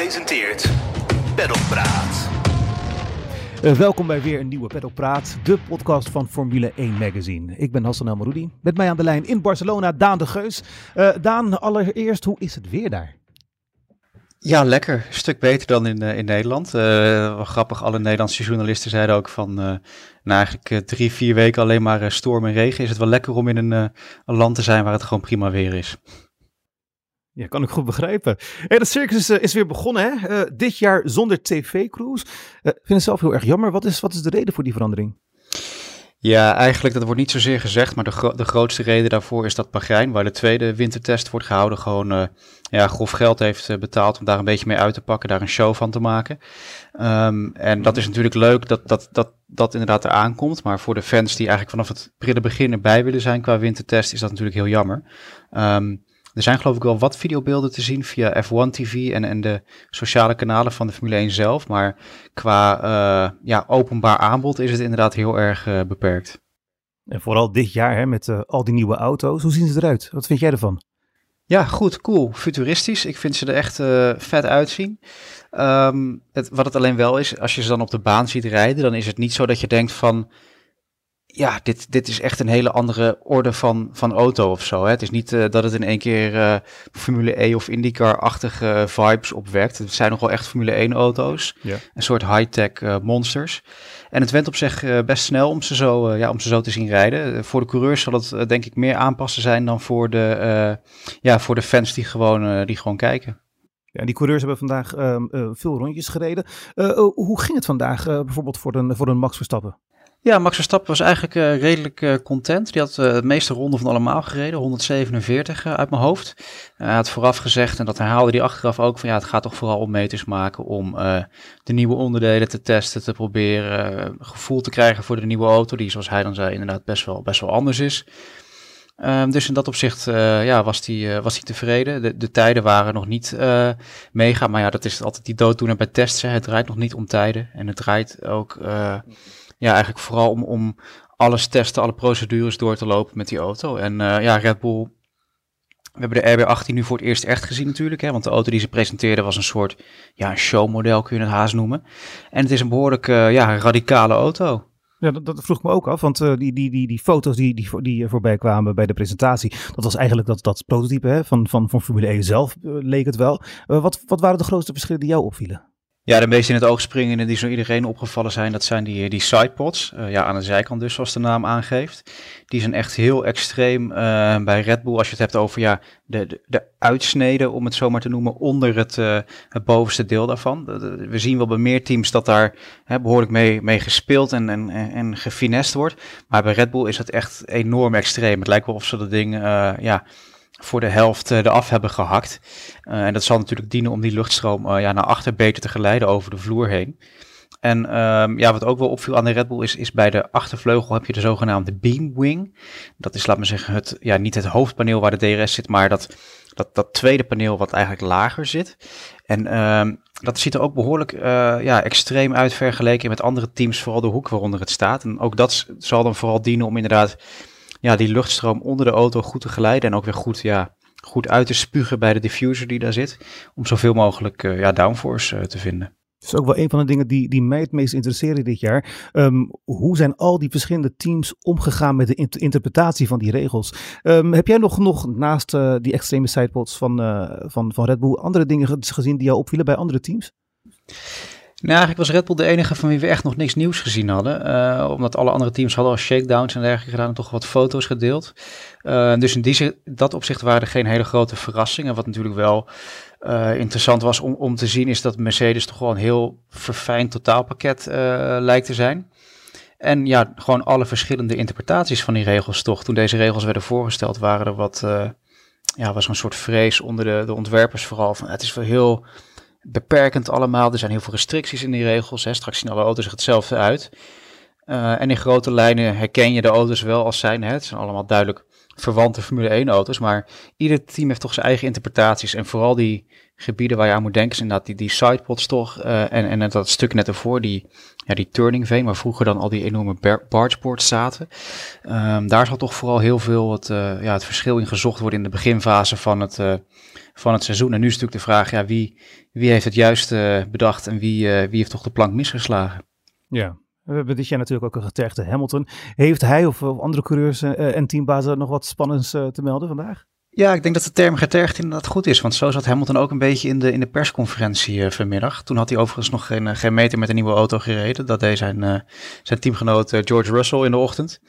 presenteert Pedal Praat. Uh, welkom bij weer een nieuwe Pedal Praat, de podcast van Formule 1 Magazine. Ik ben Hassan Elmaroudi. Met mij aan de lijn in Barcelona, Daan de Geus. Uh, Daan, allereerst, hoe is het weer daar? Ja, lekker. Een stuk beter dan in, uh, in Nederland. grappig, alle Nederlandse journalisten zeiden ook van... na eigenlijk drie, vier weken alleen maar storm en regen... is het wel lekker om in een, een land te zijn waar het gewoon prima weer is. Ja, kan ik goed begrijpen. Hey, de circus is, is weer begonnen, hè? Uh, dit jaar zonder tv-crews. Uh, vind het zelf heel erg jammer. Wat is, wat is de reden voor die verandering? Ja, eigenlijk, dat wordt niet zozeer gezegd, maar de, de grootste reden daarvoor is dat Bahrein, waar de tweede wintertest wordt gehouden, gewoon ja, grof geld heeft betaald om daar een beetje mee uit te pakken, daar een show van te maken. Um, en dat is natuurlijk leuk dat dat, dat dat inderdaad eraan komt, maar voor de fans die eigenlijk vanaf het prille begin erbij willen zijn qua wintertest, is dat natuurlijk heel jammer. Um, er zijn geloof ik wel wat videobeelden te zien via F1 TV en, en de sociale kanalen van de Formule 1 zelf. Maar qua uh, ja, openbaar aanbod is het inderdaad heel erg uh, beperkt. En vooral dit jaar hè, met uh, al die nieuwe auto's. Hoe zien ze eruit? Wat vind jij ervan? Ja, goed, cool. Futuristisch. Ik vind ze er echt vet uitzien. Um, het, wat het alleen wel is, als je ze dan op de baan ziet rijden, dan is het niet zo dat je denkt van ja, dit, dit is echt een hele andere orde van, van auto of zo. Hè? Het is niet uh, dat het in één keer uh, Formule E of IndyCar-achtige vibes opwekt. Het zijn nog wel echt Formule 1 auto's. Ja. Een soort high-tech uh, monsters. En het went op zich best snel om ze, zo, ja, om ze zo te zien rijden. voor de coureurs zal het denk ik meer aanpassen zijn dan voor de, ja, voor de fans die gewoon, die gewoon kijken. Ja, die coureurs hebben vandaag ehm, veel rondjes gereden. hoe ging het vandaag bijvoorbeeld voor een, voor een Max Verstappen? Ja, Max Verstappen was eigenlijk uh, redelijk uh, content. Die had uh, het meeste ronde van allemaal gereden, 147 uit mijn hoofd. Hij had vooraf gezegd, en dat herhaalde hij achteraf ook, van ja, het gaat toch vooral om meters maken, om de nieuwe onderdelen te testen, te proberen gevoel te krijgen voor de nieuwe auto, die zoals hij dan zei inderdaad best wel, best wel anders is. Um, dus in dat opzicht ja, was hij was tevreden. De, de tijden waren nog niet mega, maar ja, dat is altijd die dooddoener bij tests. Hè. Het draait nog niet om tijden en het draait ook ja, eigenlijk vooral om, om alles testen, alle procedures door te lopen met die auto. En uh, ja, Red Bull, we hebben de RB18 nu voor het eerst echt gezien natuurlijk. Hè, want de auto die ze presenteerden was een soort ja, showmodel, kun je het haast noemen. En het is een behoorlijk uh, ja, radicale auto. Ja, dat, vroeg me ook af, want uh, die, die, die, die foto's die, die, die voorbij kwamen bij de presentatie, dat was eigenlijk dat, dat prototype hè, van, van, van Formule 1 zelf, leek het wel. Wat, wat waren de grootste verschillen die jou opvielen? Ja, de meest in het oog springende die zo iedereen opgevallen zijn, dat zijn die, die sidepods. Uh, ja, aan de zijkant dus, zoals de naam aangeeft. Die zijn echt heel extreem uh, bij Red Bull als je het hebt over ja, de, de, de uitsneden, om het zo maar te noemen, onder het, het bovenste deel daarvan. we zien wel bij meer teams dat daar hè, behoorlijk mee, mee gespeeld en, en, en gefinest wordt. Maar bij Red Bull is het echt enorm extreem. Het lijkt wel of ze dat ding, ja voor de helft uh, eraf hebben gehakt. Uh, en dat zal natuurlijk dienen om die luchtstroom uh, ja, naar achter beter te geleiden over de vloer heen. En um, ja, wat ook wel opviel aan de Red Bull is, is bij de achtervleugel heb je de zogenaamde beam wing. Dat is, laat me zeggen, het, ja, niet het hoofdpaneel waar de DRS zit, maar dat, dat, dat tweede paneel wat eigenlijk lager zit. En um, dat ziet er ook behoorlijk ja, extreem uit vergeleken met andere teams, vooral de hoek waaronder het staat. En ook dat zal dan vooral dienen om inderdaad ja, die luchtstroom onder de auto goed te geleiden en ook weer goed, ja, goed uit te spugen bij de diffuser die daar zit. Om zoveel mogelijk uh, ja, downforce uh, te vinden. Dat is ook wel een van de dingen die, die mij het meest interesseren dit jaar. Um, hoe zijn al die verschillende teams omgegaan met de interpretatie van die regels? Um, heb jij nog, nog naast uh, die extreme sidepods van, van, van Red Bull andere dingen gezien die jou opvielen bij andere teams? Nou, eigenlijk was Red Bull de enige van wie we echt nog niks nieuws gezien hadden. Uh, omdat alle andere teams hadden al shakedowns en dergelijke gedaan en toch wat foto's gedeeld. Uh, dus in die, dat opzicht waren er geen hele grote verrassingen. Wat natuurlijk wel uh, interessant was om, om te zien is dat Mercedes toch wel een heel verfijnd totaalpakket lijkt te zijn. En ja, gewoon alle verschillende interpretaties van die regels toch. Toen deze regels werden voorgesteld waren er wat, ja, was een soort vrees onder de, de ontwerpers vooral. Van, het is wel heel beperkend allemaal. Er zijn heel veel restricties in die regels. Hè. Straks zien alle auto's er hetzelfde uit. Uh, en in grote lijnen herken je de auto's wel als zijn. Hè. Het zijn allemaal duidelijk verwante Formule 1 auto's. Maar ieder team heeft toch zijn eigen interpretaties. En vooral die gebieden waar je aan moet denken, zijn inderdaad die, die sidepods toch. Uh, en, en dat stuk net ervoor, die, ja, die turning veen, waar vroeger dan al die enorme bargeboards zaten. Um, daar zal toch vooral heel veel het, uh, ja, het verschil in gezocht worden in de beginfase van het, uh, van het seizoen. En nu is natuurlijk de vraag, ja, wie, wie heeft het juist bedacht en wie, wie heeft toch de plank misgeslagen? Ja, we hebben dit jaar natuurlijk ook een getergde Hamilton. Heeft hij of, andere coureurs uh, en teambazen nog wat spannends uh, te melden vandaag? Ja, ik denk dat de term getergd inderdaad goed is. Want zo zat Hamilton ook een beetje in de, in de persconferentie vanmiddag. Toen had hij overigens nog geen, geen meter met een nieuwe auto gereden. Dat deed zijn, zijn teamgenoot George Russell in de ochtend.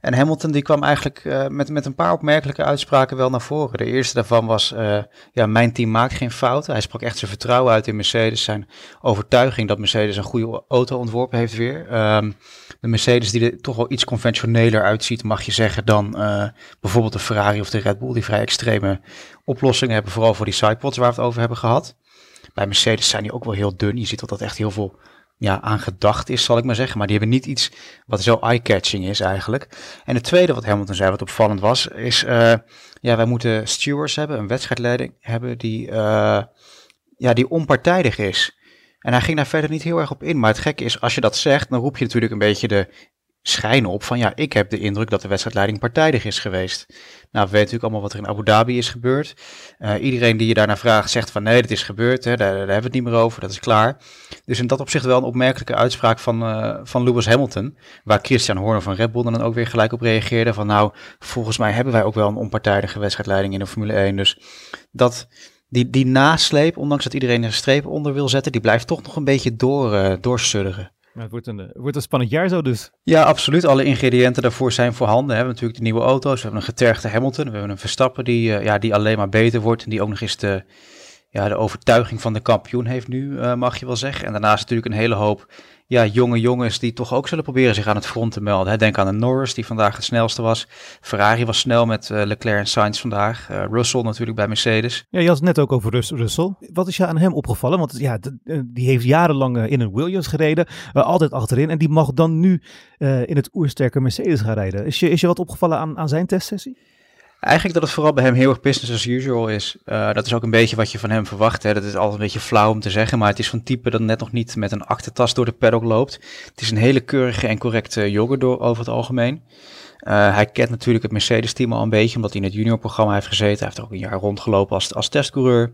En Hamilton die kwam eigenlijk uh, met, met een paar opmerkelijke uitspraken wel naar voren. De eerste daarvan was, uh, ja, mijn team maakt geen fouten. Hij sprak echt zijn vertrouwen uit in Mercedes, zijn overtuiging dat Mercedes een goede auto ontworpen heeft weer. Um, de Mercedes die er toch wel iets conventioneler uitziet, mag je zeggen, dan uh, bijvoorbeeld de Ferrari of de Red Bull, die vrij extreme oplossingen hebben, vooral voor die sidepods waar we het over hebben gehad. Bij Mercedes zijn die ook wel heel dun. Je ziet dat dat echt heel veel ja, aan gedacht is, zal ik maar zeggen. Maar die hebben niet iets wat zo eye-catching is eigenlijk. En het tweede wat Hamilton zei, wat opvallend was, is... Uh, ja, wij moeten stewards hebben, een wedstrijdleiding hebben die, uh, ja, die onpartijdig is. En hij ging daar verder niet heel erg op in. Maar het gekke is, als je dat zegt, dan roep je natuurlijk een beetje de schijnen op van ja, ik heb de indruk dat de wedstrijdleiding partijdig is geweest. Nou, we weten natuurlijk allemaal wat er in Abu Dhabi is gebeurd. Uh, iedereen die je daarnaar vraagt zegt van nee, dat is gebeurd, hè, daar, daar, hebben we het niet meer over, dat is klaar. Dus in dat opzicht wel een opmerkelijke uitspraak van, uh, van Lewis Hamilton, waar Christian Horner van Red Bull dan ook weer gelijk op reageerde van nou, volgens mij hebben wij ook wel een onpartijdige wedstrijdleiding in de Formule 1. Dus dat... Die, die nasleep, ondanks dat iedereen er een streep onder wil zetten, die blijft toch nog een beetje door, uh. Het wordt een, het wordt een spannend jaar zo dus. Ja, absoluut. Alle ingrediënten daarvoor zijn voorhanden. We hebben natuurlijk de nieuwe auto's. We hebben een getergde Hamilton. We hebben een Verstappen die, uh, ja, die alleen maar beter wordt. En die ook nog eens de, ja, de overtuiging van de kampioen heeft nu, uh, mag je wel zeggen. En daarnaast natuurlijk een hele hoop ja, jonge jongens die toch ook zullen proberen zich aan het front te melden. Denk aan de Norris, die vandaag het snelste was. Ferrari was snel met uh, Leclerc en Sainz vandaag. Uh, Russell natuurlijk bij Mercedes. Ja, je had het net ook over Rus Russell. Wat is je aan hem opgevallen? Want ja, die heeft jarenlang in een Williams gereden, altijd achterin. En die mag dan nu in het oersterke Mercedes gaan rijden. Is je, is je wat opgevallen aan, aan zijn testsessie? Eigenlijk dat het vooral bij hem heel erg business as usual is. Uh, dat is ook een beetje wat je van hem verwacht. Hè. Dat is altijd een beetje flauw om te zeggen, maar het is van type dat net nog niet met een achtertas door de paddock loopt. Het is een hele keurige en correcte jogger door, over het algemeen. Uh, hij kent natuurlijk het Mercedes-team al een beetje, omdat hij in het juniorprogramma heeft gezeten. Hij heeft er ook een jaar rondgelopen als, als testcoureur.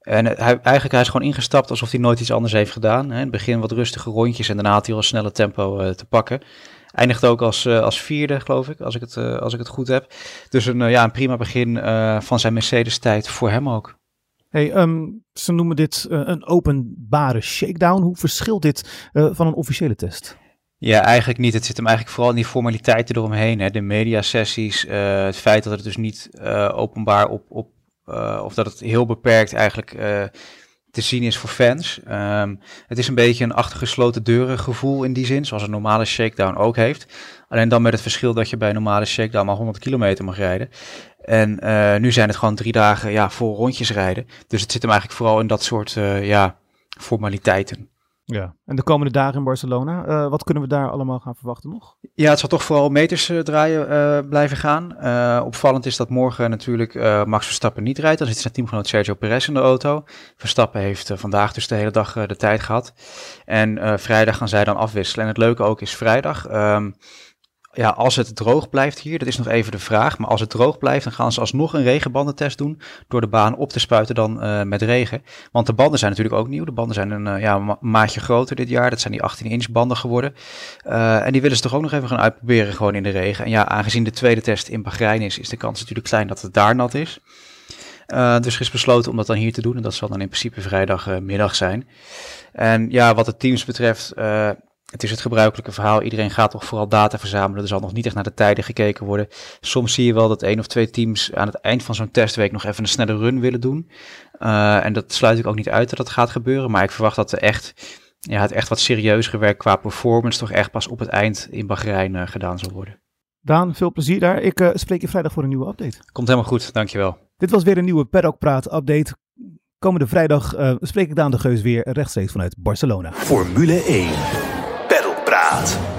En hij, eigenlijk hij is gewoon ingestapt alsof hij nooit iets anders heeft gedaan. Hè. In het begin wat rustige rondjes en daarna had hij al een snelle tempo te pakken. Eindigt ook als, uh, als vierde, geloof ik, als ik het, uh, als ik het goed heb. Dus een, uh, ja, een prima begin van zijn Mercedes-tijd voor hem ook. Hey, um, ze noemen dit een openbare shakedown. Hoe verschilt dit van een officiële test? Ja, eigenlijk niet. Het zit hem eigenlijk vooral in die formaliteiten eromheen. Hè. De mediasessies, het feit dat het dus niet openbaar op, op of dat het heel beperkt eigenlijk te zien is voor fans. Um, het is een beetje een achtergesloten deuren gevoel in die zin, zoals een normale shakedown ook heeft. Alleen dan met het verschil dat je bij een normale shakedown maar 100 kilometer mag rijden. En uh, nu zijn het gewoon drie dagen ja, voor rondjes rijden. Dus het zit hem eigenlijk vooral in dat soort uh, ja, formaliteiten. Ja, en de komende dagen in Barcelona, uh, wat kunnen we daar allemaal gaan verwachten nog? Ja, het zal toch vooral meters uh, draaien uh, blijven gaan. opvallend is dat morgen natuurlijk Max Verstappen niet rijdt. Dan zit zijn teamgenoot Sergio Perez in de auto. Verstappen heeft vandaag dus de hele dag de tijd gehad. En vrijdag gaan zij dan afwisselen. En het leuke ook is vrijdag. Um, ja, als het droog blijft hier, dat is nog even de vraag. Maar als het droog blijft, dan gaan ze alsnog een regenbandentest doen. Door de baan op te spuiten dan uh, met regen. Want de banden zijn natuurlijk ook nieuw. De banden zijn een uh, ja, ma maatje groter dit jaar. Dat zijn die 18 inch banden geworden. Uh, en die willen ze toch ook nog even gaan uitproberen gewoon in de regen. En ja, aangezien de tweede test in Bahrein is, is de kans natuurlijk klein dat het daar nat is. dus er is besloten om dat dan hier te doen. En dat zal dan in principe vrijdagmiddag zijn. En ja, wat de teams betreft het is het gebruikelijke verhaal. Iedereen gaat toch vooral data verzamelen. Er zal nog niet echt naar de tijden gekeken worden. Soms zie je wel dat één of twee teams aan het eind van zo'n testweek nog even een snelle run willen doen. Uh, en dat sluit ik ook niet uit dat dat gaat gebeuren. Maar ik verwacht dat er echt, ja, het echt wat serieus werk qua performance toch echt pas op het eind in Bahrein uh, gedaan zal worden. Daan, veel plezier daar. Ik uh, spreek je vrijdag voor een nieuwe update. Komt helemaal goed, dankjewel. Dit was weer een nieuwe Paddock Praat update. Komende vrijdag spreek ik Daan de Geus weer rechtstreeks vanuit Barcelona. Formule 1. Praat.